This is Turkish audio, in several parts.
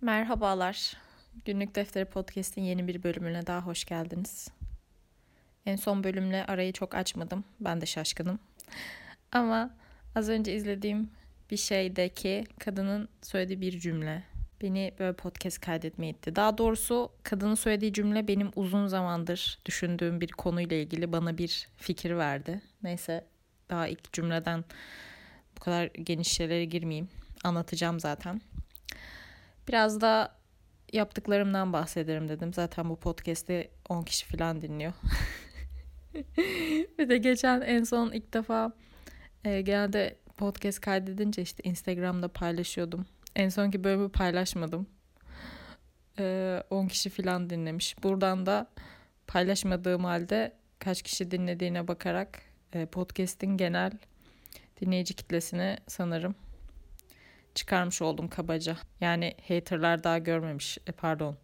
Merhabalar. Günlük Defteri Podcast'in yeni bir bölümüne daha hoş geldiniz. En son bölümle arayı çok açmadım. Ben de şaşkınım. Ama az önce izlediğim bir şeydeki kadının söylediği bir cümle beni böyle podcast kaydetmeye itti. Daha doğrusu kadının söylediği cümle benim uzun zamandır düşündüğüm bir konuyla ilgili bana bir fikir verdi. Neyse daha ilk cümleden bu kadar geniş şeylere girmeyeyim. Anlatacağım zaten. Biraz da yaptıklarımdan bahsederim dedim. Zaten bu podcast'i 10 kişi falan dinliyor. bir de geçen en son ilk defa e, genelde podcast kaydedince işte Instagram'da paylaşıyordum. En sonki bölümü paylaşmadım. E, 10 kişi falan dinlemiş. Buradan da paylaşmadığım halde kaç kişi dinlediğine bakarak e, podcast'in genel dinleyici kitlesini sanırım çıkarmış oldum kabaca. Yani haterlar daha görmemiş, e, pardon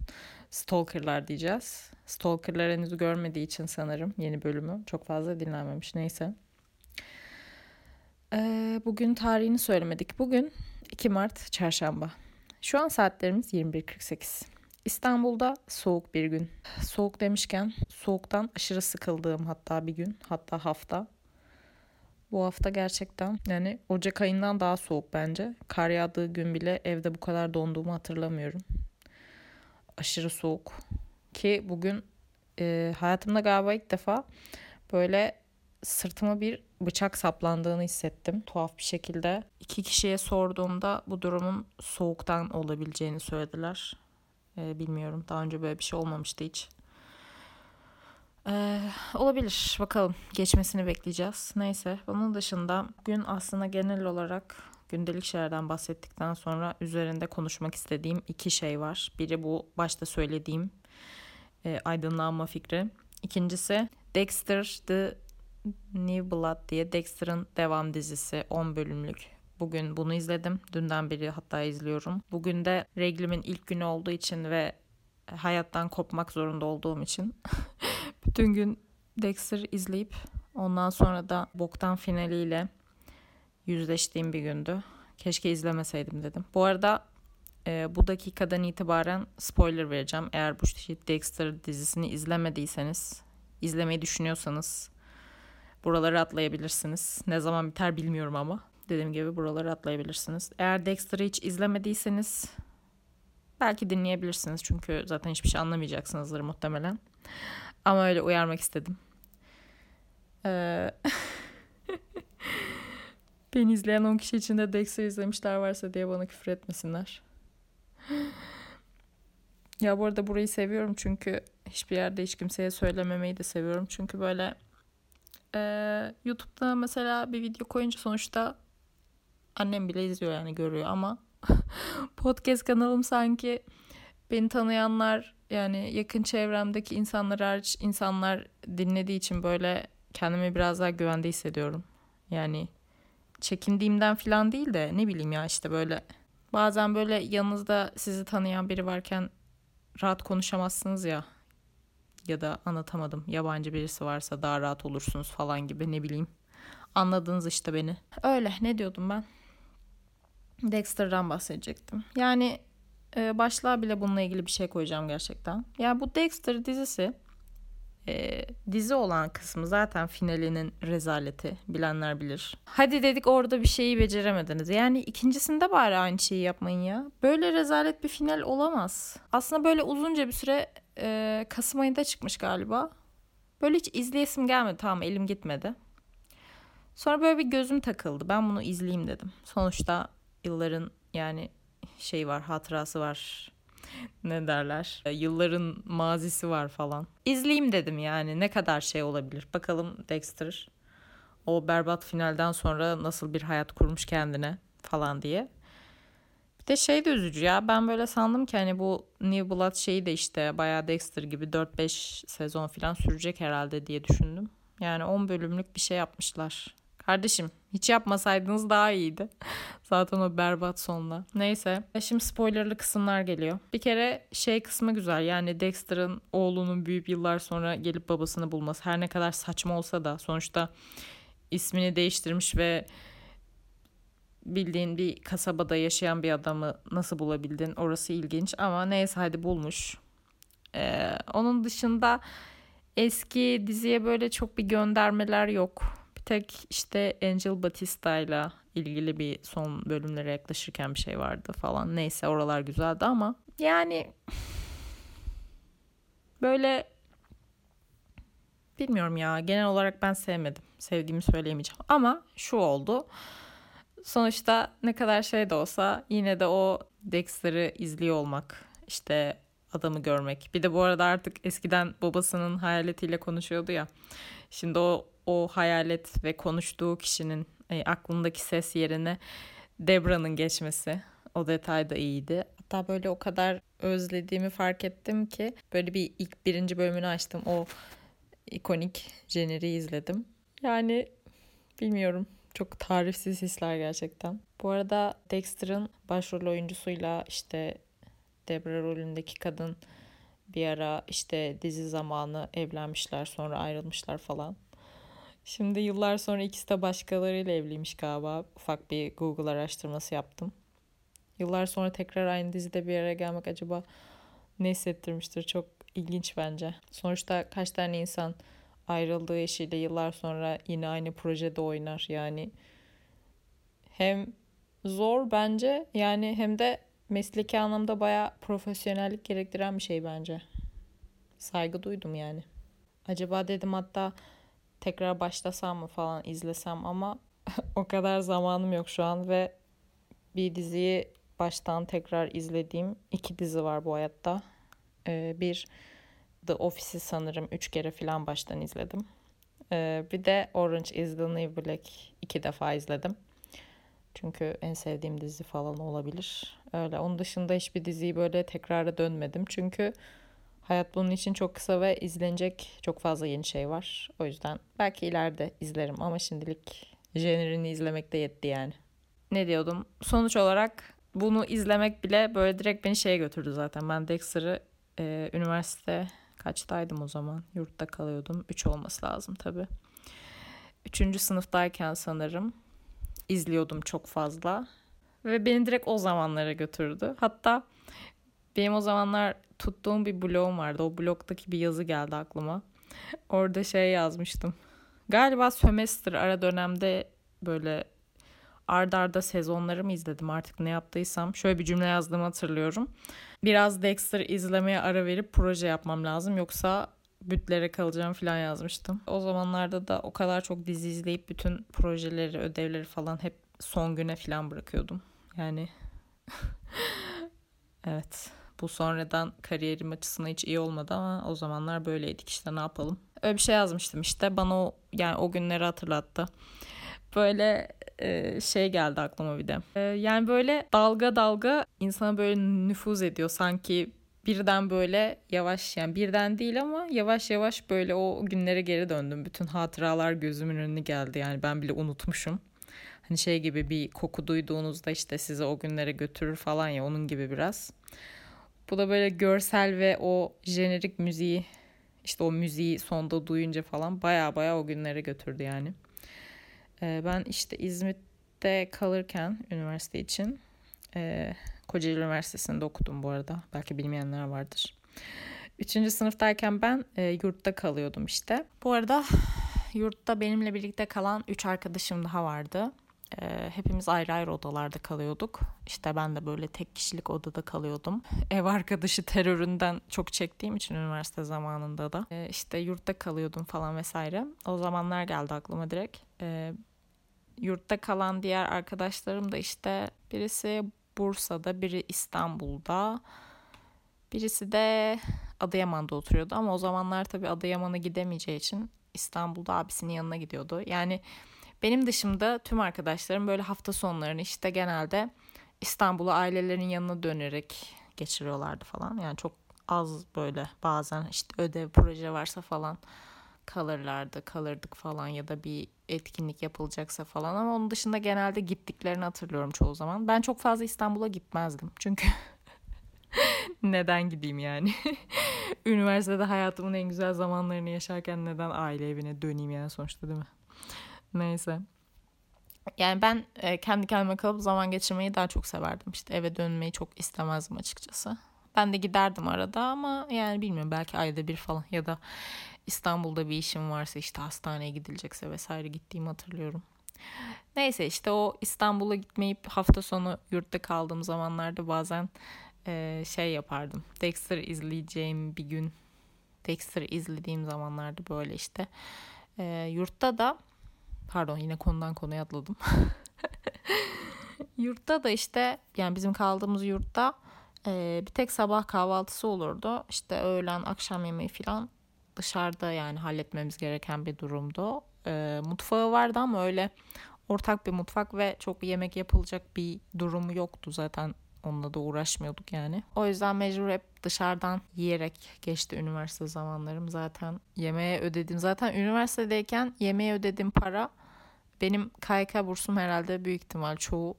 stalkerlar diyeceğiz. Stalkerlar henüz görmediği için sanırım yeni bölümü çok fazla dinlenmemiş. Neyse. Ee, bugün tarihini söylemedik. Bugün 2 Mart çarşamba. Şu an saatlerimiz 21.48. İstanbul'da soğuk bir gün. Soğuk demişken soğuktan aşırı sıkıldığım hatta bir gün hatta hafta. Bu hafta gerçekten yani Ocak ayından daha soğuk bence. Kar yağdığı gün bile evde bu kadar donduğumu hatırlamıyorum. Aşırı soğuk. Ki bugün e, hayatımda galiba ilk defa böyle sırtıma bir bıçak saplandığını hissettim tuhaf bir şekilde. İki kişiye sorduğumda bu durumun soğuktan olabileceğini söylediler. Ee, bilmiyorum daha önce böyle bir şey olmamıştı hiç. Ee, olabilir bakalım geçmesini bekleyeceğiz. Neyse bunun dışında gün aslında genel olarak gündelik şeylerden bahsettikten sonra üzerinde konuşmak istediğim iki şey var. Biri bu başta söylediğim e, aydınlanma fikri. İkincisi Dexter The New Blood diye Dexter'ın devam dizisi 10 bölümlük. Bugün bunu izledim. Dünden beri hatta izliyorum. Bugün de reglimin ilk günü olduğu için ve hayattan kopmak zorunda olduğum için bütün gün Dexter izleyip ondan sonra da boktan finaliyle yüzleştiğim bir gündü. Keşke izlemeseydim dedim. Bu arada e, bu dakikadan itibaren spoiler vereceğim. Eğer bu Dexter dizisini izlemediyseniz, izlemeyi düşünüyorsanız buraları atlayabilirsiniz. Ne zaman biter bilmiyorum ama dediğim gibi buraları atlayabilirsiniz. Eğer Dexter'ı hiç izlemediyseniz belki dinleyebilirsiniz çünkü zaten hiçbir şey anlamayacaksınızdır muhtemelen. Ama öyle uyarmak istedim. Ee... Beni izleyen 10 kişi içinde Dexter izlemişler varsa diye bana küfür etmesinler. ya bu arada burayı seviyorum çünkü hiçbir yerde hiç kimseye söylememeyi de seviyorum. Çünkü böyle e, YouTube'da mesela bir video koyunca sonuçta annem bile izliyor yani görüyor ama podcast kanalım sanki beni tanıyanlar yani yakın çevremdeki insanlar hariç insanlar dinlediği için böyle kendimi biraz daha güvende hissediyorum. Yani çekindiğimden falan değil de ne bileyim ya işte böyle bazen böyle yanınızda sizi tanıyan biri varken rahat konuşamazsınız ya ya da anlatamadım yabancı birisi varsa daha rahat olursunuz falan gibi ne bileyim. Anladınız işte beni. Öyle ne diyordum ben? Dexter'dan bahsedecektim. Yani e, başlığa bile bununla ilgili bir şey koyacağım gerçekten. Yani bu Dexter dizisi e, dizi olan kısmı zaten finalinin rezaleti bilenler bilir. Hadi dedik orada bir şeyi beceremediniz. Yani ikincisinde bari aynı şeyi yapmayın ya. Böyle rezalet bir final olamaz. Aslında böyle uzunca bir süre e, Kasım ayında çıkmış galiba. Böyle hiç izleyesim gelmedi tamam elim gitmedi. Sonra böyle bir gözüm takıldı. Ben bunu izleyeyim dedim. Sonuçta yılların yani şey var hatırası var ne derler e, yılların mazisi var falan. İzleyeyim dedim yani ne kadar şey olabilir. Bakalım Dexter o berbat finalden sonra nasıl bir hayat kurmuş kendine falan diye. Bir de şey de üzücü ya ben böyle sandım ki hani bu New Blood şeyi de işte bayağı Dexter gibi 4-5 sezon falan sürecek herhalde diye düşündüm. Yani 10 bölümlük bir şey yapmışlar. Kardeşim hiç yapmasaydınız daha iyiydi. Zaten o berbat sonla. Neyse. Şimdi spoilerlı kısımlar geliyor. Bir kere şey kısmı güzel. Yani Dexter'ın oğlunun büyüyüp yıllar sonra gelip babasını bulması. Her ne kadar saçma olsa da sonuçta ismini değiştirmiş ve bildiğin bir kasabada yaşayan bir adamı nasıl bulabildin orası ilginç ama neyse hadi bulmuş. Ee, onun dışında eski diziye böyle çok bir göndermeler yok. Tek işte Angel Batista ile ilgili bir son bölümlere yaklaşırken bir şey vardı falan. Neyse oralar güzeldi ama yani böyle bilmiyorum ya genel olarak ben sevmedim. Sevdiğimi söyleyemeyeceğim. Ama şu oldu. Sonuçta ne kadar şey de olsa yine de o Dexter'ı izliyor olmak. işte adamı görmek. Bir de bu arada artık eskiden babasının hayaletiyle konuşuyordu ya. Şimdi o o hayalet ve konuştuğu kişinin e, aklındaki ses yerine Debra'nın geçmesi. O detay da iyiydi. Hatta böyle o kadar özlediğimi fark ettim ki böyle bir ilk birinci bölümünü açtım. O ikonik Jenner'i izledim. Yani bilmiyorum. Çok tarifsiz hisler gerçekten. Bu arada Dexter'ın başrol oyuncusuyla işte Debra rolündeki kadın bir ara işte dizi zamanı evlenmişler sonra ayrılmışlar falan. Şimdi yıllar sonra ikisi de başkalarıyla evliymiş galiba. Ufak bir Google araştırması yaptım. Yıllar sonra tekrar aynı dizide bir araya gelmek acaba ne hissettirmiştir? Çok ilginç bence. Sonuçta kaç tane insan ayrıldığı eşiyle yıllar sonra yine aynı projede oynar. Yani hem zor bence yani hem de mesleki anlamda baya profesyonellik gerektiren bir şey bence. Saygı duydum yani. Acaba dedim hatta tekrar başlasam mı falan izlesem ama o kadar zamanım yok şu an ve bir diziyi baştan tekrar izlediğim iki dizi var bu hayatta. Ee, bir The Office'i sanırım üç kere falan baştan izledim. Ee, bir de Orange is the New Black iki defa izledim. Çünkü en sevdiğim dizi falan olabilir. Öyle. Onun dışında hiçbir diziyi böyle tekrara dönmedim. Çünkü hayat bunun için çok kısa ve izlenecek çok fazla yeni şey var. O yüzden belki ileride izlerim ama şimdilik jenerini izlemek de yetti yani. Ne diyordum? Sonuç olarak bunu izlemek bile böyle direkt beni şeye götürdü zaten. Ben Dexter'ı e, üniversite kaçtaydım o zaman? Yurtta kalıyordum. Üç olması lazım tabii. Üçüncü sınıftayken sanırım izliyordum çok fazla. Ve beni direkt o zamanlara götürdü. Hatta benim o zamanlar tuttuğum bir blogum vardı. O blogdaki bir yazı geldi aklıma. Orada şey yazmıştım. Galiba sömestr ara dönemde böyle ardarda arda sezonları mı izledim artık ne yaptıysam. Şöyle bir cümle yazdığımı hatırlıyorum. Biraz Dexter izlemeye ara verip proje yapmam lazım. Yoksa bütlere kalacağım falan yazmıştım. O zamanlarda da o kadar çok dizi izleyip bütün projeleri, ödevleri falan hep son güne falan bırakıyordum. Yani evet bu sonradan kariyerim açısından hiç iyi olmadı ama o zamanlar böyleydik işte ne yapalım. Öyle bir şey yazmıştım işte bana o yani o günleri hatırlattı. Böyle e, şey geldi aklıma bir de. E, yani böyle dalga dalga insana böyle nüfuz ediyor sanki birden böyle yavaş yani birden değil ama yavaş yavaş böyle o günlere geri döndüm. Bütün hatıralar gözümün önüne geldi yani ben bile unutmuşum. Hani şey gibi bir koku duyduğunuzda işte sizi o günlere götürür falan ya onun gibi biraz. Bu da böyle görsel ve o jenerik müziği işte o müziği sonda duyunca falan baya baya o günlere götürdü yani. Ee, ben işte İzmit'te kalırken üniversite için e, Kocaeli Üniversitesi'nde okudum bu arada. Belki bilmeyenler vardır. Üçüncü sınıftayken ben e, yurtta kalıyordum işte. Bu arada yurtta benimle birlikte kalan üç arkadaşım daha vardı. E, hepimiz ayrı ayrı odalarda kalıyorduk. İşte ben de böyle tek kişilik odada kalıyordum. Ev arkadaşı teröründen çok çektiğim için üniversite zamanında da. E, işte yurtta kalıyordum falan vesaire. O zamanlar geldi aklıma direkt. E, yurtta kalan diğer arkadaşlarım da işte birisi Bursa'da, biri İstanbul'da. Birisi de Adıyaman'da oturuyordu ama o zamanlar tabii Adıyaman'a gidemeyeceği için İstanbul'da abisinin yanına gidiyordu. Yani benim dışımda tüm arkadaşlarım böyle hafta sonlarını işte genelde İstanbul'a ailelerin yanına dönerek geçiriyorlardı falan. Yani çok az böyle bazen işte ödev proje varsa falan kalırlardı, kalırdık falan ya da bir etkinlik yapılacaksa falan ama onun dışında genelde gittiklerini hatırlıyorum çoğu zaman. Ben çok fazla İstanbul'a gitmezdim. Çünkü neden gideyim yani? Üniversitede hayatımın en güzel zamanlarını yaşarken neden aile evine döneyim yani sonuçta değil mi? Neyse. Yani ben e, kendi kendime kalıp zaman geçirmeyi daha çok severdim. İşte eve dönmeyi çok istemezdim açıkçası. Ben de giderdim arada ama yani bilmiyorum belki ayda bir falan ya da İstanbul'da bir işim varsa işte hastaneye gidilecekse vesaire gittiğimi hatırlıyorum. Neyse işte o İstanbul'a gitmeyip hafta sonu yurtta kaldığım zamanlarda bazen e, şey yapardım. Dexter izleyeceğim bir gün Dexter izlediğim zamanlarda böyle işte e, yurtta da pardon yine konudan konuya atladım. yurtta da işte yani bizim kaldığımız yurtta e, bir tek sabah kahvaltısı olurdu. İşte öğlen akşam yemeği falan dışarıda yani halletmemiz gereken bir durumdu. E, mutfağı vardı ama öyle ortak bir mutfak ve çok yemek yapılacak bir durumu yoktu zaten onunla da uğraşmıyorduk yani. O yüzden mecbur hep dışarıdan yiyerek geçti üniversite zamanlarım. Zaten yemeğe ödedim. Zaten üniversitedeyken yemeğe ödedim para benim KYK bursum herhalde büyük ihtimal çoğu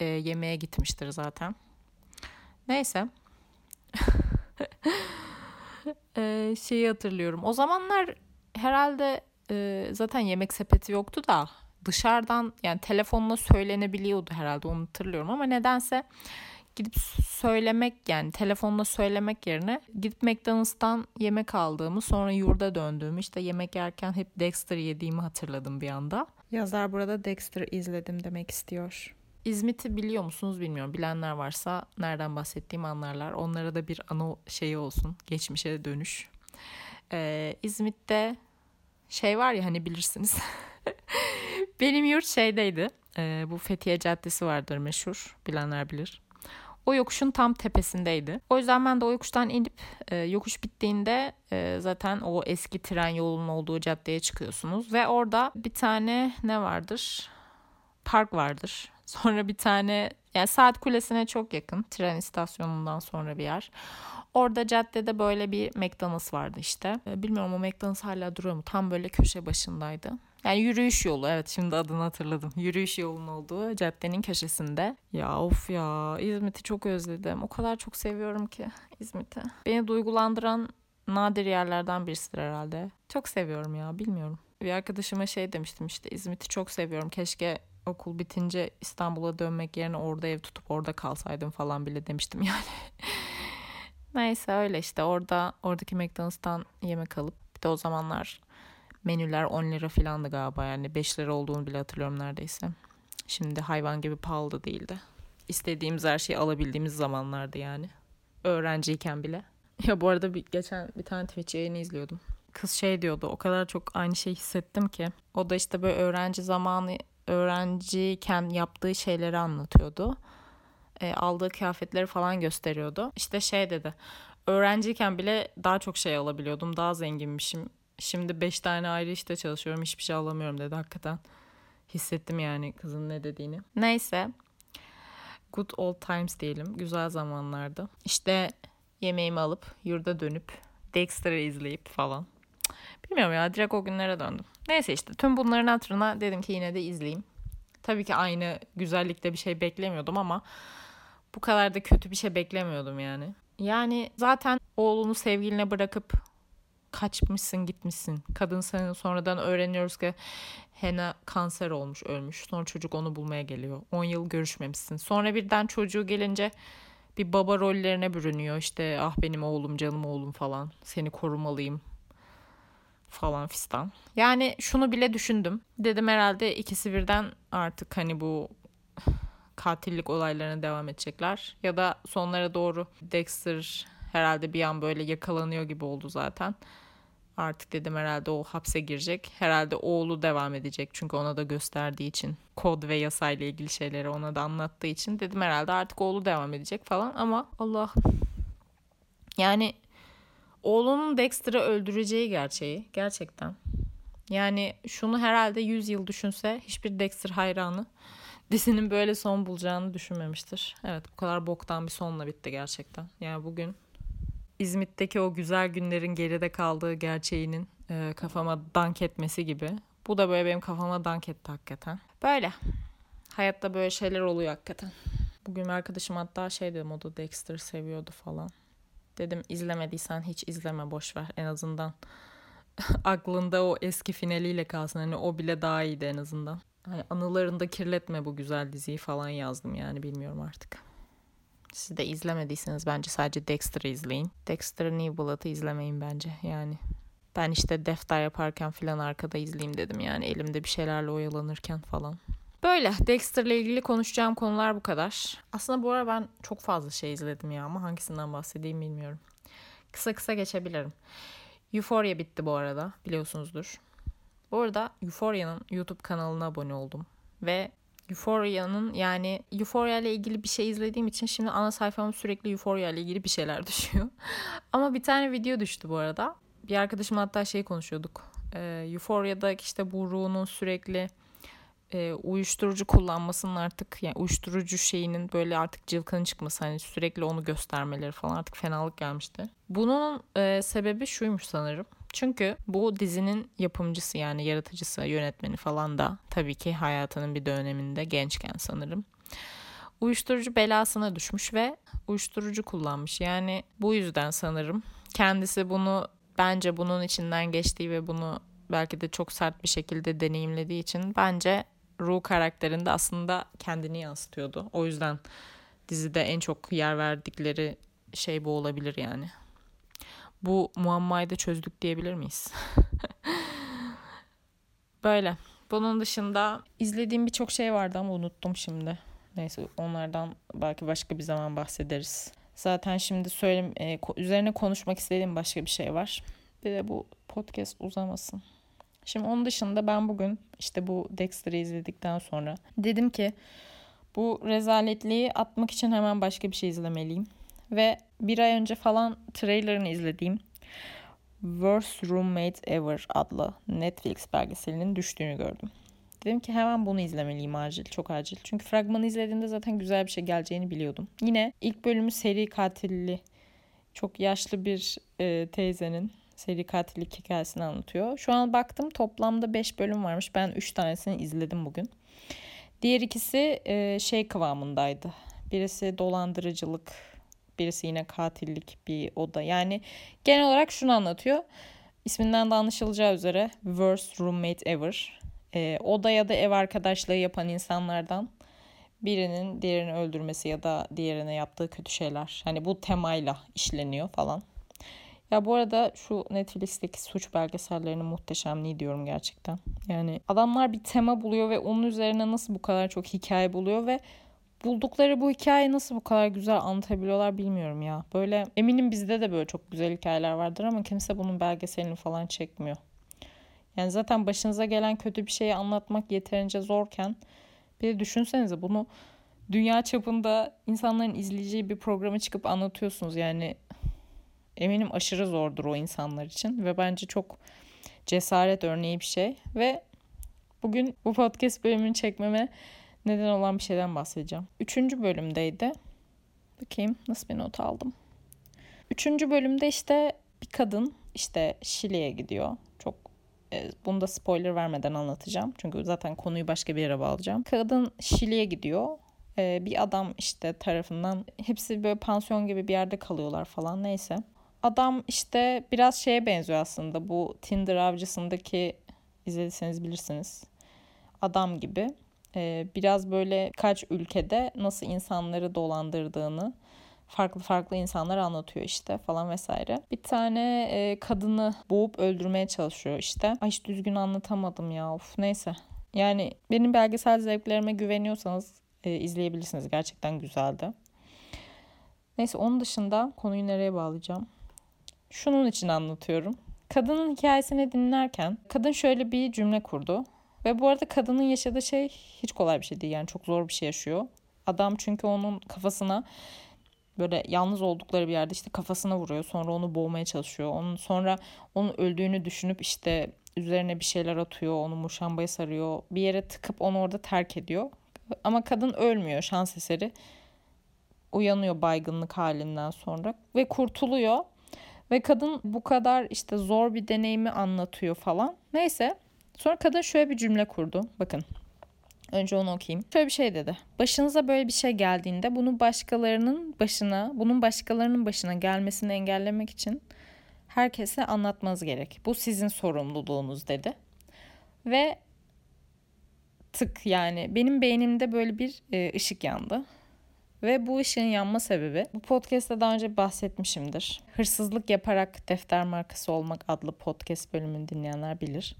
e, yemeğe gitmiştir zaten. Neyse. e, şeyi hatırlıyorum. O zamanlar herhalde e, zaten yemek sepeti yoktu da dışarıdan yani telefonla söylenebiliyordu herhalde onu hatırlıyorum ama nedense gidip söylemek yani telefonla söylemek yerine gidip McDonald's'tan yemek aldığımı sonra yurda döndüğümü işte yemek yerken hep Dexter yediğimi hatırladım bir anda. Yazar burada Dexter izledim demek istiyor. İzmit'i biliyor musunuz bilmiyorum. Bilenler varsa nereden bahsettiğimi anlarlar. Onlara da bir anı şeyi olsun. Geçmişe dönüş. Ee, İzmit'te şey var ya hani bilirsiniz. Benim yurt şeydeydi. Ee, bu Fethiye Caddesi vardır meşhur. Bilenler bilir. O yokuşun tam tepesindeydi. O yüzden ben de o yokuştan inip e, yokuş bittiğinde e, zaten o eski tren yolunun olduğu caddeye çıkıyorsunuz. Ve orada bir tane ne vardır? Park vardır. Sonra bir tane yani saat kulesine çok yakın tren istasyonundan sonra bir yer. Orada caddede böyle bir McDonald's vardı işte. E, bilmiyorum o McDonald's hala duruyor mu? Tam böyle köşe başındaydı. Yani yürüyüş yolu evet şimdi adını hatırladım. Yürüyüş yolunun olduğu caddenin köşesinde. Ya of ya İzmit'i çok özledim. O kadar çok seviyorum ki İzmit'i. Beni duygulandıran nadir yerlerden birisidir herhalde. Çok seviyorum ya bilmiyorum. Bir arkadaşıma şey demiştim işte İzmit'i çok seviyorum. Keşke okul bitince İstanbul'a dönmek yerine orada ev tutup orada kalsaydım falan bile demiştim yani. Neyse öyle işte orada oradaki McDonald's'tan yemek alıp bir de o zamanlar menüler 10 lira falandı galiba yani 5 lira olduğunu bile hatırlıyorum neredeyse. Şimdi hayvan gibi pahalı da değildi. İstediğimiz her şeyi alabildiğimiz zamanlardı yani. Öğrenciyken bile. Ya bu arada bir, geçen bir tane Twitch yayını izliyordum. Kız şey diyordu o kadar çok aynı şey hissettim ki. O da işte böyle öğrenci zamanı öğrenciyken yaptığı şeyleri anlatıyordu. E, aldığı kıyafetleri falan gösteriyordu. İşte şey dedi. Öğrenciyken bile daha çok şey alabiliyordum. Daha zenginmişim. Şimdi beş tane ayrı işte çalışıyorum. Hiçbir şey alamıyorum dedi hakikaten. Hissettim yani kızın ne dediğini. Neyse. Good old times diyelim. Güzel zamanlardı. İşte yemeğimi alıp yurda dönüp Dexter'ı izleyip falan. Bilmiyorum ya direkt o günlere döndüm. Neyse işte tüm bunların hatırına dedim ki yine de izleyeyim. Tabii ki aynı güzellikte bir şey beklemiyordum ama bu kadar da kötü bir şey beklemiyordum yani. Yani zaten oğlunu sevgiline bırakıp kaçmışsın gitmişsin. Kadın senin sonradan öğreniyoruz ki Hena kanser olmuş ölmüş. Sonra çocuk onu bulmaya geliyor. 10 yıl görüşmemişsin. Sonra birden çocuğu gelince bir baba rollerine bürünüyor. İşte ah benim oğlum canım oğlum falan. Seni korumalıyım falan fistan. Yani şunu bile düşündüm. Dedim herhalde ikisi birden artık hani bu katillik olaylarına devam edecekler. Ya da sonlara doğru Dexter herhalde bir an böyle yakalanıyor gibi oldu zaten. Artık dedim herhalde o hapse girecek. Herhalde oğlu devam edecek çünkü ona da gösterdiği için. Kod ve yasayla ilgili şeyleri ona da anlattığı için. Dedim herhalde artık oğlu devam edecek falan ama Allah. Yani oğlunun Dexter'ı öldüreceği gerçeği gerçekten. Yani şunu herhalde 100 yıl düşünse hiçbir Dexter hayranı dizinin böyle son bulacağını düşünmemiştir. Evet bu kadar boktan bir sonla bitti gerçekten. Yani bugün İzmit'teki o güzel günlerin geride kaldığı gerçeğinin e, kafama dank etmesi gibi. Bu da böyle benim kafama dank etti hakikaten. Böyle. Hayatta böyle şeyler oluyor hakikaten. Bugün arkadaşım hatta şey dedim o da Dexter seviyordu falan. Dedim izlemediysen hiç izleme boş ver en azından. aklında o eski finaliyle kalsın. Hani o bile daha iyiydi en azından. hani anılarında kirletme bu güzel diziyi falan yazdım yani bilmiyorum artık. Siz de izlemediyseniz bence sadece Dexter'ı izleyin. Dexter New Blood'ı izlemeyin bence yani. Ben işte defter yaparken filan arkada izleyeyim dedim yani elimde bir şeylerle oyalanırken falan. Böyle Dexter'la ilgili konuşacağım konular bu kadar. Aslında bu ara ben çok fazla şey izledim ya ama hangisinden bahsedeyim bilmiyorum. Kısa kısa geçebilirim. Euphoria bitti bu arada biliyorsunuzdur. Bu arada Euphoria'nın YouTube kanalına abone oldum. Ve Euphoria'nın yani Euphoria ile ilgili bir şey izlediğim için şimdi ana sayfama sürekli Euphoria ile ilgili bir şeyler düşüyor. Ama bir tane video düştü bu arada. Bir arkadaşımla hatta şey konuşuyorduk. Ee, Euphoria'da işte bu ruhunun sürekli e, uyuşturucu kullanmasının artık yani uyuşturucu şeyinin böyle artık cılkının çıkması hani sürekli onu göstermeleri falan artık fenalık gelmişti. Bunun e, sebebi şuymuş sanırım. Çünkü bu dizinin yapımcısı yani yaratıcısı, yönetmeni falan da tabii ki hayatının bir döneminde gençken sanırım uyuşturucu belasına düşmüş ve uyuşturucu kullanmış. Yani bu yüzden sanırım kendisi bunu bence bunun içinden geçtiği ve bunu belki de çok sert bir şekilde deneyimlediği için bence Ru karakterinde aslında kendini yansıtıyordu. O yüzden dizide en çok yer verdikleri şey bu olabilir yani. Bu muammayı da çözdük diyebilir miyiz? Böyle. Bunun dışında izlediğim birçok şey vardı ama unuttum şimdi. Neyse onlardan belki başka bir zaman bahsederiz. Zaten şimdi söyleyeyim e, üzerine konuşmak istediğim başka bir şey var. Bir de bu podcast uzamasın. Şimdi onun dışında ben bugün işte bu Dexter'ı izledikten sonra dedim ki bu rezaletliği atmak için hemen başka bir şey izlemeliyim. Ve bir ay önce falan trailerını izlediğim Worst Roommate Ever adlı Netflix belgeselinin düştüğünü gördüm. Dedim ki hemen bunu izlemeliyim acil, çok acil. Çünkü fragmanı izlediğimde zaten güzel bir şey geleceğini biliyordum. Yine ilk bölümü seri katilli, çok yaşlı bir e, teyzenin seri katillik hikayesini anlatıyor. Şu an baktım toplamda 5 bölüm varmış. Ben 3 tanesini izledim bugün. Diğer ikisi e, şey kıvamındaydı. Birisi dolandırıcılık, birisi yine katillik bir oda. Yani genel olarak şunu anlatıyor. İsminden de anlaşılacağı üzere worst roommate ever. E, oda ya da ev arkadaşlığı yapan insanlardan birinin diğerini öldürmesi ya da diğerine yaptığı kötü şeyler. Hani bu temayla işleniyor falan. Ya bu arada şu Netflix'teki suç belgesellerinin muhteşemliği diyorum gerçekten. Yani adamlar bir tema buluyor ve onun üzerine nasıl bu kadar çok hikaye buluyor ve buldukları bu hikayeyi nasıl bu kadar güzel anlatabiliyorlar bilmiyorum ya. Böyle eminim bizde de böyle çok güzel hikayeler vardır ama kimse bunun belgeselini falan çekmiyor. Yani zaten başınıza gelen kötü bir şeyi anlatmak yeterince zorken bir de düşünsenize bunu dünya çapında insanların izleyeceği bir programa çıkıp anlatıyorsunuz. Yani eminim aşırı zordur o insanlar için ve bence çok cesaret örneği bir şey ve bugün bu podcast bölümünü çekmeme neden olan bir şeyden bahsedeceğim. Üçüncü bölümdeydi. Bakayım nasıl bir not aldım. Üçüncü bölümde işte bir kadın işte Şili'ye gidiyor. Çok e, bunu da spoiler vermeden anlatacağım. Çünkü zaten konuyu başka bir yere bağlayacağım. Kadın Şili'ye gidiyor. E, bir adam işte tarafından hepsi böyle pansiyon gibi bir yerde kalıyorlar falan neyse. Adam işte biraz şeye benziyor aslında bu Tinder avcısındaki izlediyseniz bilirsiniz. Adam gibi. Ee, biraz böyle kaç ülkede nasıl insanları dolandırdığını farklı farklı insanlar anlatıyor işte falan vesaire. Bir tane e, kadını boğup öldürmeye çalışıyor işte. Ay hiç düzgün anlatamadım ya of neyse. Yani benim belgesel zevklerime güveniyorsanız e, izleyebilirsiniz. Gerçekten güzeldi. Neyse onun dışında konuyu nereye bağlayacağım? Şunun için anlatıyorum. Kadının hikayesini dinlerken kadın şöyle bir cümle kurdu. Ve bu arada kadının yaşadığı şey hiç kolay bir şey değil. Yani çok zor bir şey yaşıyor. Adam çünkü onun kafasına böyle yalnız oldukları bir yerde işte kafasına vuruyor. Sonra onu boğmaya çalışıyor. Onun sonra onun öldüğünü düşünüp işte üzerine bir şeyler atıyor. Onu muşambaya sarıyor. Bir yere tıkıp onu orada terk ediyor. Ama kadın ölmüyor şans eseri. Uyanıyor baygınlık halinden sonra ve kurtuluyor. Ve kadın bu kadar işte zor bir deneyimi anlatıyor falan. Neyse sonra kadın şöyle bir cümle kurdu. Bakın Önce onu okuyayım. Şöyle bir şey dedi. Başınıza böyle bir şey geldiğinde bunu başkalarının başına, bunun başkalarının başına gelmesini engellemek için herkese anlatmanız gerek. Bu sizin sorumluluğunuz dedi. Ve tık yani benim beynimde böyle bir e, ışık yandı. Ve bu ışığın yanma sebebi bu podcast'te daha önce bahsetmişimdir. Hırsızlık yaparak defter markası olmak adlı podcast bölümünü dinleyenler bilir.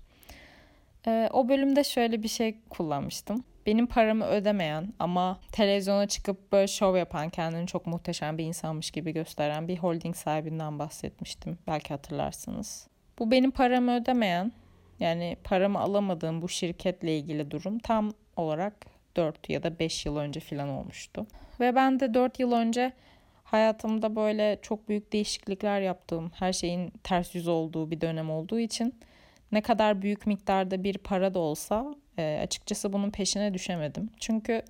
Ee, o bölümde şöyle bir şey kullanmıştım. Benim paramı ödemeyen ama televizyona çıkıp böyle şov yapan, kendini çok muhteşem bir insanmış gibi gösteren bir holding sahibinden bahsetmiştim. Belki hatırlarsınız. Bu benim paramı ödemeyen, yani paramı alamadığım bu şirketle ilgili durum tam olarak 4 ya da 5 yıl önce falan olmuştu. Ve ben de 4 yıl önce hayatımda böyle çok büyük değişiklikler yaptığım, her şeyin ters yüz olduğu bir dönem olduğu için ne kadar büyük miktarda bir para da olsa e, açıkçası bunun peşine düşemedim. Çünkü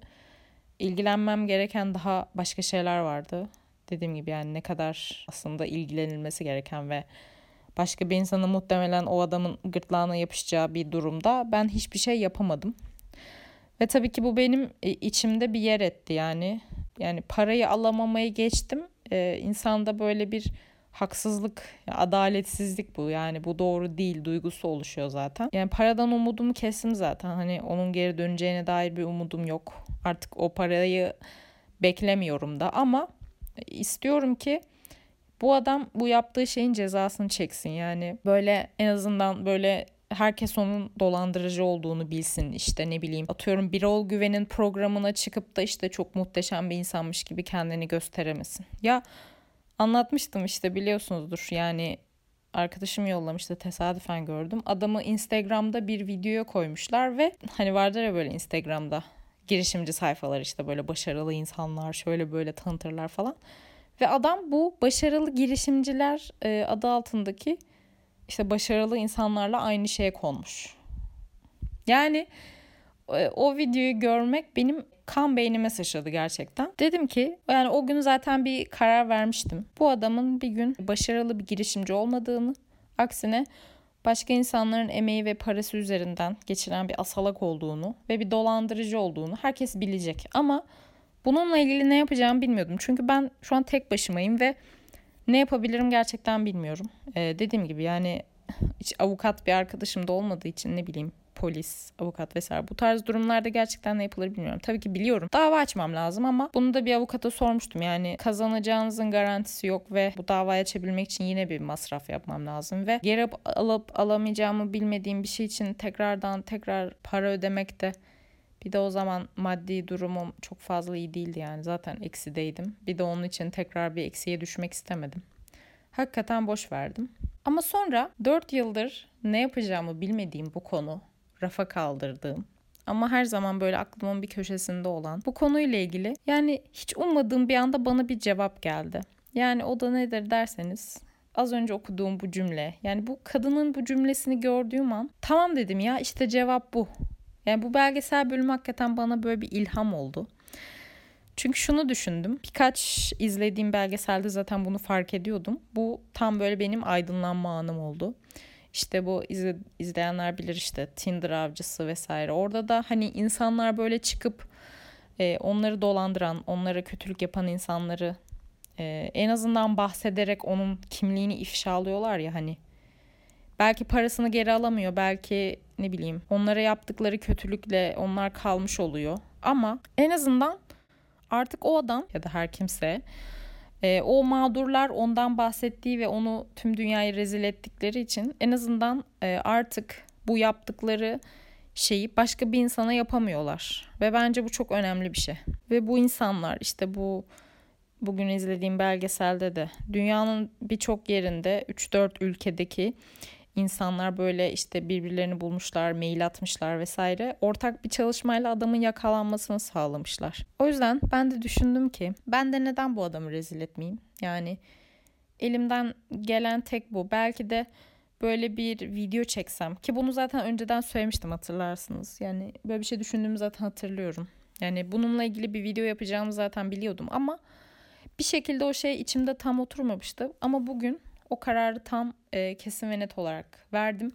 ilgilenmem gereken daha başka şeyler vardı. Dediğim gibi yani ne kadar aslında ilgilenilmesi gereken ve başka bir insanın muhtemelen o adamın gırtlağına yapışacağı bir durumda ben hiçbir şey yapamadım. Ve tabii ki bu benim e, içimde bir yer etti yani. Yani parayı alamamayı geçtim. Ee, insanda böyle bir haksızlık, adaletsizlik bu. Yani bu doğru değil duygusu oluşuyor zaten. Yani paradan umudumu kestim zaten. Hani onun geri döneceğine dair bir umudum yok. Artık o parayı beklemiyorum da ama istiyorum ki bu adam bu yaptığı şeyin cezasını çeksin. Yani böyle en azından böyle herkes onun dolandırıcı olduğunu bilsin işte ne bileyim atıyorum Birol Güven'in programına çıkıp da işte çok muhteşem bir insanmış gibi kendini gösteremesin. Ya anlatmıştım işte biliyorsunuzdur yani arkadaşım yollamıştı tesadüfen gördüm. Adamı Instagram'da bir videoya koymuşlar ve hani vardır ya böyle Instagram'da girişimci sayfalar işte böyle başarılı insanlar şöyle böyle tanıtırlar falan. Ve adam bu başarılı girişimciler e, adı altındaki işte başarılı insanlarla aynı şeye konmuş. Yani o videoyu görmek benim kan beynime sıçradı gerçekten. Dedim ki yani o gün zaten bir karar vermiştim. Bu adamın bir gün başarılı bir girişimci olmadığını, aksine başka insanların emeği ve parası üzerinden geçiren bir asalak olduğunu ve bir dolandırıcı olduğunu herkes bilecek. Ama bununla ilgili ne yapacağımı bilmiyordum. Çünkü ben şu an tek başımayım ve ne yapabilirim gerçekten bilmiyorum. Ee, dediğim gibi yani hiç avukat bir arkadaşım da olmadığı için ne bileyim polis, avukat vesaire bu tarz durumlarda gerçekten ne yapılır bilmiyorum. Tabii ki biliyorum. Dava açmam lazım ama bunu da bir avukata sormuştum. Yani kazanacağınızın garantisi yok ve bu davayı açabilmek için yine bir masraf yapmam lazım ve geri alıp alamayacağımı bilmediğim bir şey için tekrardan tekrar para ödemek de bir de o zaman maddi durumum çok fazla iyi değildi yani zaten eksideydim. Bir de onun için tekrar bir eksiye düşmek istemedim. Hakikaten boş verdim. Ama sonra 4 yıldır ne yapacağımı bilmediğim bu konu rafa kaldırdığım ama her zaman böyle aklımın bir köşesinde olan bu konuyla ilgili yani hiç ummadığım bir anda bana bir cevap geldi. Yani o da nedir derseniz az önce okuduğum bu cümle yani bu kadının bu cümlesini gördüğüm an tamam dedim ya işte cevap bu. Yani bu belgesel bölüm hakikaten bana böyle bir ilham oldu. Çünkü şunu düşündüm. Birkaç izlediğim belgeselde zaten bunu fark ediyordum. Bu tam böyle benim aydınlanma anım oldu. İşte bu izle, izleyenler bilir işte Tinder avcısı vesaire. Orada da hani insanlar böyle çıkıp e, onları dolandıran, onlara kötülük yapan insanları e, en azından bahsederek onun kimliğini ifşalıyorlar ya hani. Belki parasını geri alamıyor, belki ne bileyim onlara yaptıkları kötülükle onlar kalmış oluyor. Ama en azından artık o adam ya da her kimse e, o mağdurlar ondan bahsettiği ve onu tüm dünyayı rezil ettikleri için en azından e, artık bu yaptıkları şeyi başka bir insana yapamıyorlar. Ve bence bu çok önemli bir şey. Ve bu insanlar işte bu bugün izlediğim belgeselde de dünyanın birçok yerinde 3-4 ülkedeki insanlar böyle işte birbirlerini bulmuşlar, mail atmışlar vesaire. Ortak bir çalışmayla adamın yakalanmasını sağlamışlar. O yüzden ben de düşündüm ki ben de neden bu adamı rezil etmeyeyim? Yani elimden gelen tek bu. Belki de böyle bir video çeksem ki bunu zaten önceden söylemiştim hatırlarsınız. Yani böyle bir şey düşündüğümü zaten hatırlıyorum. Yani bununla ilgili bir video yapacağımı zaten biliyordum ama bir şekilde o şey içimde tam oturmamıştı. Ama bugün o kararı tam e, kesin ve net olarak verdim.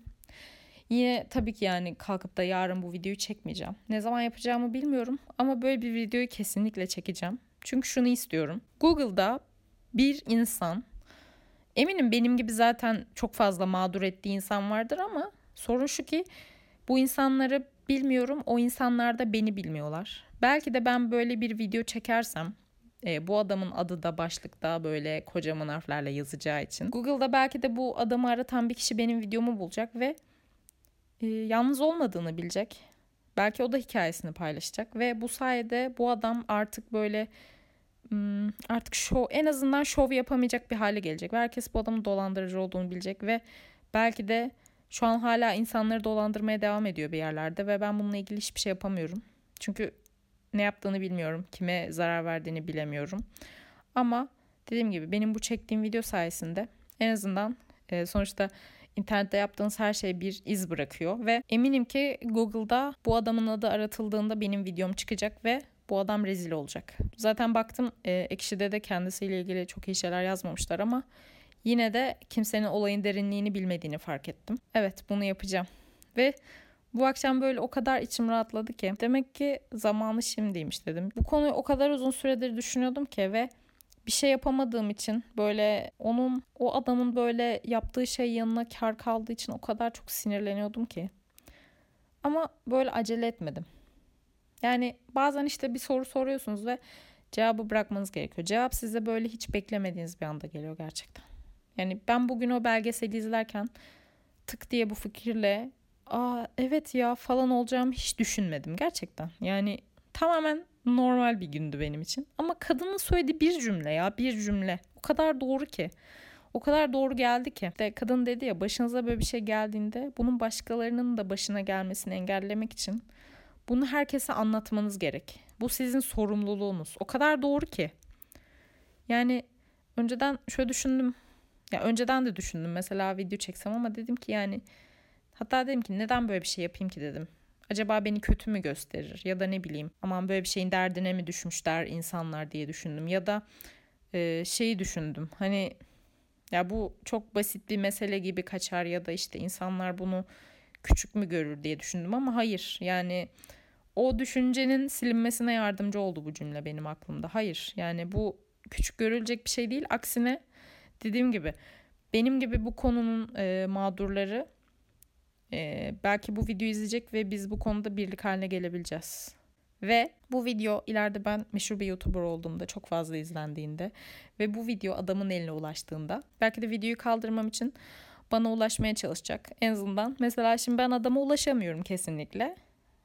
Yine tabii ki yani kalkıp da yarın bu videoyu çekmeyeceğim. Ne zaman yapacağımı bilmiyorum ama böyle bir videoyu kesinlikle çekeceğim. Çünkü şunu istiyorum. Google'da bir insan eminim benim gibi zaten çok fazla mağdur ettiği insan vardır ama sorun şu ki bu insanları bilmiyorum o insanlar da beni bilmiyorlar. Belki de ben böyle bir video çekersem e, bu adamın adı da başlıkta böyle kocaman harflerle yazacağı için. Google'da belki de bu adamı aratan bir kişi benim videomu bulacak ve e, yalnız olmadığını bilecek. Belki o da hikayesini paylaşacak ve bu sayede bu adam artık böyle hmm, artık şov en azından şov yapamayacak bir hale gelecek. Ve herkes bu adamın dolandırıcı olduğunu bilecek ve belki de şu an hala insanları dolandırmaya devam ediyor bir yerlerde ve ben bununla ilgili hiçbir şey yapamıyorum. Çünkü ne yaptığını bilmiyorum. Kime zarar verdiğini bilemiyorum. Ama dediğim gibi benim bu çektiğim video sayesinde en azından e, sonuçta internette yaptığınız her şey bir iz bırakıyor ve eminim ki Google'da bu adamın adı aratıldığında benim videom çıkacak ve bu adam rezil olacak. Zaten baktım e, Ekşi'de de kendisiyle ilgili çok iyi şeyler yazmamışlar ama yine de kimsenin olayın derinliğini bilmediğini fark ettim. Evet bunu yapacağım. Ve bu akşam böyle o kadar içim rahatladı ki demek ki zamanı şimdiymiş dedim. Bu konuyu o kadar uzun süredir düşünüyordum ki ve bir şey yapamadığım için böyle onun o adamın böyle yaptığı şey yanına kar kaldığı için o kadar çok sinirleniyordum ki. Ama böyle acele etmedim. Yani bazen işte bir soru soruyorsunuz ve cevabı bırakmanız gerekiyor. Cevap size böyle hiç beklemediğiniz bir anda geliyor gerçekten. Yani ben bugün o belgeseli izlerken tık diye bu fikirle aa evet ya falan olacağımı hiç düşünmedim gerçekten. Yani tamamen normal bir gündü benim için. Ama kadının söylediği bir cümle ya bir cümle. O kadar doğru ki. O kadar doğru geldi ki. De kadın dedi ya başınıza böyle bir şey geldiğinde bunun başkalarının da başına gelmesini engellemek için bunu herkese anlatmanız gerek. Bu sizin sorumluluğunuz. O kadar doğru ki. Yani önceden şöyle düşündüm. Ya önceden de düşündüm mesela video çeksem ama dedim ki yani hatta dedim ki neden böyle bir şey yapayım ki? dedim. Acaba beni kötü mü gösterir ya da ne bileyim aman böyle bir şeyin derdine mi düşmüşler insanlar? diye düşündüm. Ya da e, şeyi düşündüm. Hani ya bu çok basit bir mesele gibi kaçar ya da işte insanlar bunu küçük mü görür diye düşündüm ama hayır. Yani o düşüncenin silinmesine yardımcı oldu bu cümle benim aklımda. Hayır. Yani bu küçük görülecek bir şey değil. Aksine dediğim gibi benim gibi bu konunun e, mağdurları ee, belki bu videoyu izleyecek ve biz bu konuda birlik haline gelebileceğiz. Ve bu video ileride ben meşhur bir YouTuber olduğumda çok fazla izlendiğinde ve bu video adamın eline ulaştığında belki de videoyu kaldırmam için bana ulaşmaya çalışacak. En azından mesela şimdi ben adama ulaşamıyorum kesinlikle.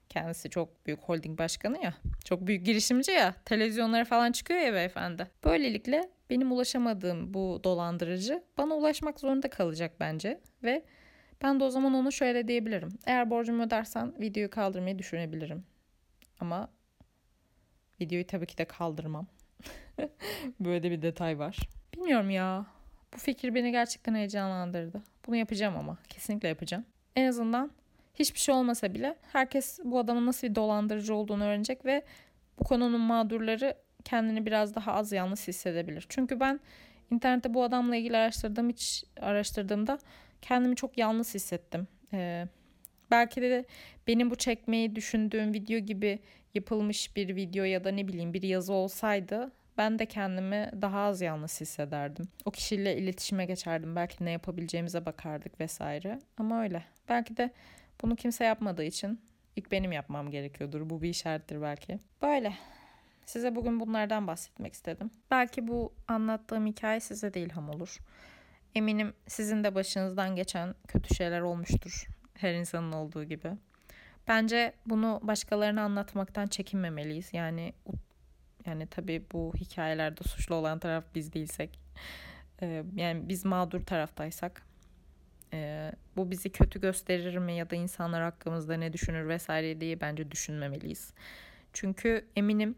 Kendisi çok büyük holding başkanı ya. Çok büyük girişimci ya. Televizyonlara falan çıkıyor ya beyefendi. Böylelikle benim ulaşamadığım bu dolandırıcı bana ulaşmak zorunda kalacak bence. Ve ben de o zaman onu şöyle diyebilirim. Eğer borcumu ödersen videoyu kaldırmayı düşünebilirim. Ama videoyu tabii ki de kaldırmam. Böyle bir detay var. Bilmiyorum ya. Bu fikir beni gerçekten heyecanlandırdı. Bunu yapacağım ama. Kesinlikle yapacağım. En azından hiçbir şey olmasa bile herkes bu adamın nasıl bir dolandırıcı olduğunu öğrenecek ve bu konunun mağdurları kendini biraz daha az yalnız hissedebilir. Çünkü ben internette bu adamla ilgili araştırdığım hiç araştırdığımda kendimi çok yalnız hissettim. Ee, belki de benim bu çekmeyi düşündüğüm video gibi yapılmış bir video ya da ne bileyim bir yazı olsaydı ben de kendimi daha az yalnız hissederdim. O kişiyle iletişime geçerdim. Belki ne yapabileceğimize bakardık vesaire. Ama öyle. Belki de bunu kimse yapmadığı için ilk benim yapmam gerekiyordur. Bu bir işarettir belki. Böyle. Size bugün bunlardan bahsetmek istedim. Belki bu anlattığım hikaye size de ilham olur. Eminim sizin de başınızdan geçen kötü şeyler olmuştur. Her insanın olduğu gibi. Bence bunu başkalarına anlatmaktan çekinmemeliyiz. Yani yani tabii bu hikayelerde suçlu olan taraf biz değilsek. E, yani biz mağdur taraftaysak e, bu bizi kötü gösterir mi ya da insanlar hakkımızda ne düşünür vesaire diye bence düşünmemeliyiz. Çünkü eminim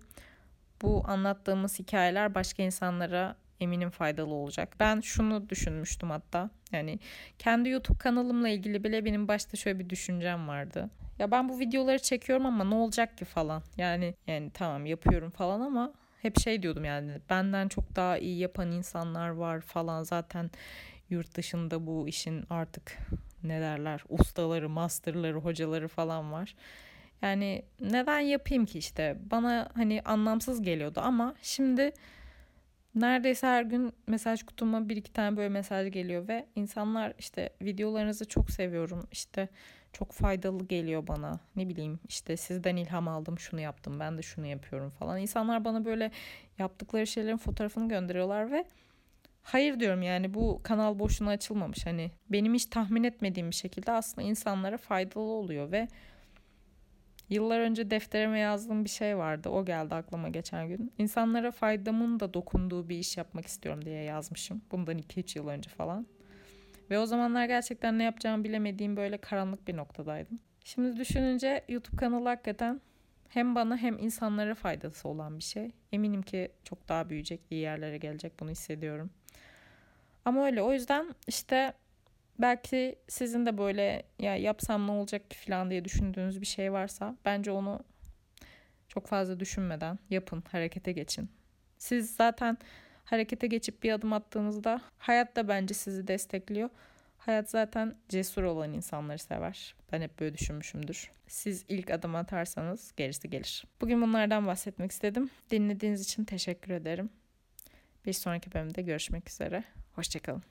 bu anlattığımız hikayeler başka insanlara eminim faydalı olacak. Ben şunu düşünmüştüm hatta. Yani kendi YouTube kanalımla ilgili bile benim başta şöyle bir düşüncem vardı. Ya ben bu videoları çekiyorum ama ne olacak ki falan. Yani yani tamam yapıyorum falan ama hep şey diyordum yani benden çok daha iyi yapan insanlar var falan zaten yurt dışında bu işin artık ne derler ustaları, masterları, hocaları falan var. Yani neden yapayım ki işte bana hani anlamsız geliyordu ama şimdi neredeyse her gün mesaj kutuma bir iki tane böyle mesaj geliyor ve insanlar işte videolarınızı çok seviyorum işte çok faydalı geliyor bana. Ne bileyim işte sizden ilham aldım şunu yaptım ben de şunu yapıyorum falan. İnsanlar bana böyle yaptıkları şeylerin fotoğrafını gönderiyorlar ve hayır diyorum yani bu kanal boşuna açılmamış. Hani benim hiç tahmin etmediğim bir şekilde aslında insanlara faydalı oluyor ve Yıllar önce defterime yazdığım bir şey vardı. O geldi aklıma geçen gün. İnsanlara faydamın da dokunduğu bir iş yapmak istiyorum diye yazmışım. Bundan 2-3 yıl önce falan. Ve o zamanlar gerçekten ne yapacağımı bilemediğim böyle karanlık bir noktadaydım. Şimdi düşününce YouTube kanalı hakikaten hem bana hem insanlara faydası olan bir şey. Eminim ki çok daha büyüyecek, iyi yerlere gelecek bunu hissediyorum. Ama öyle o yüzden işte belki sizin de böyle ya yapsam ne olacak ki falan diye düşündüğünüz bir şey varsa bence onu çok fazla düşünmeden yapın, harekete geçin. Siz zaten harekete geçip bir adım attığınızda hayat da bence sizi destekliyor. Hayat zaten cesur olan insanları sever. Ben hep böyle düşünmüşümdür. Siz ilk adım atarsanız gerisi gelir. Bugün bunlardan bahsetmek istedim. Dinlediğiniz için teşekkür ederim. Bir sonraki bölümde görüşmek üzere. Hoşçakalın.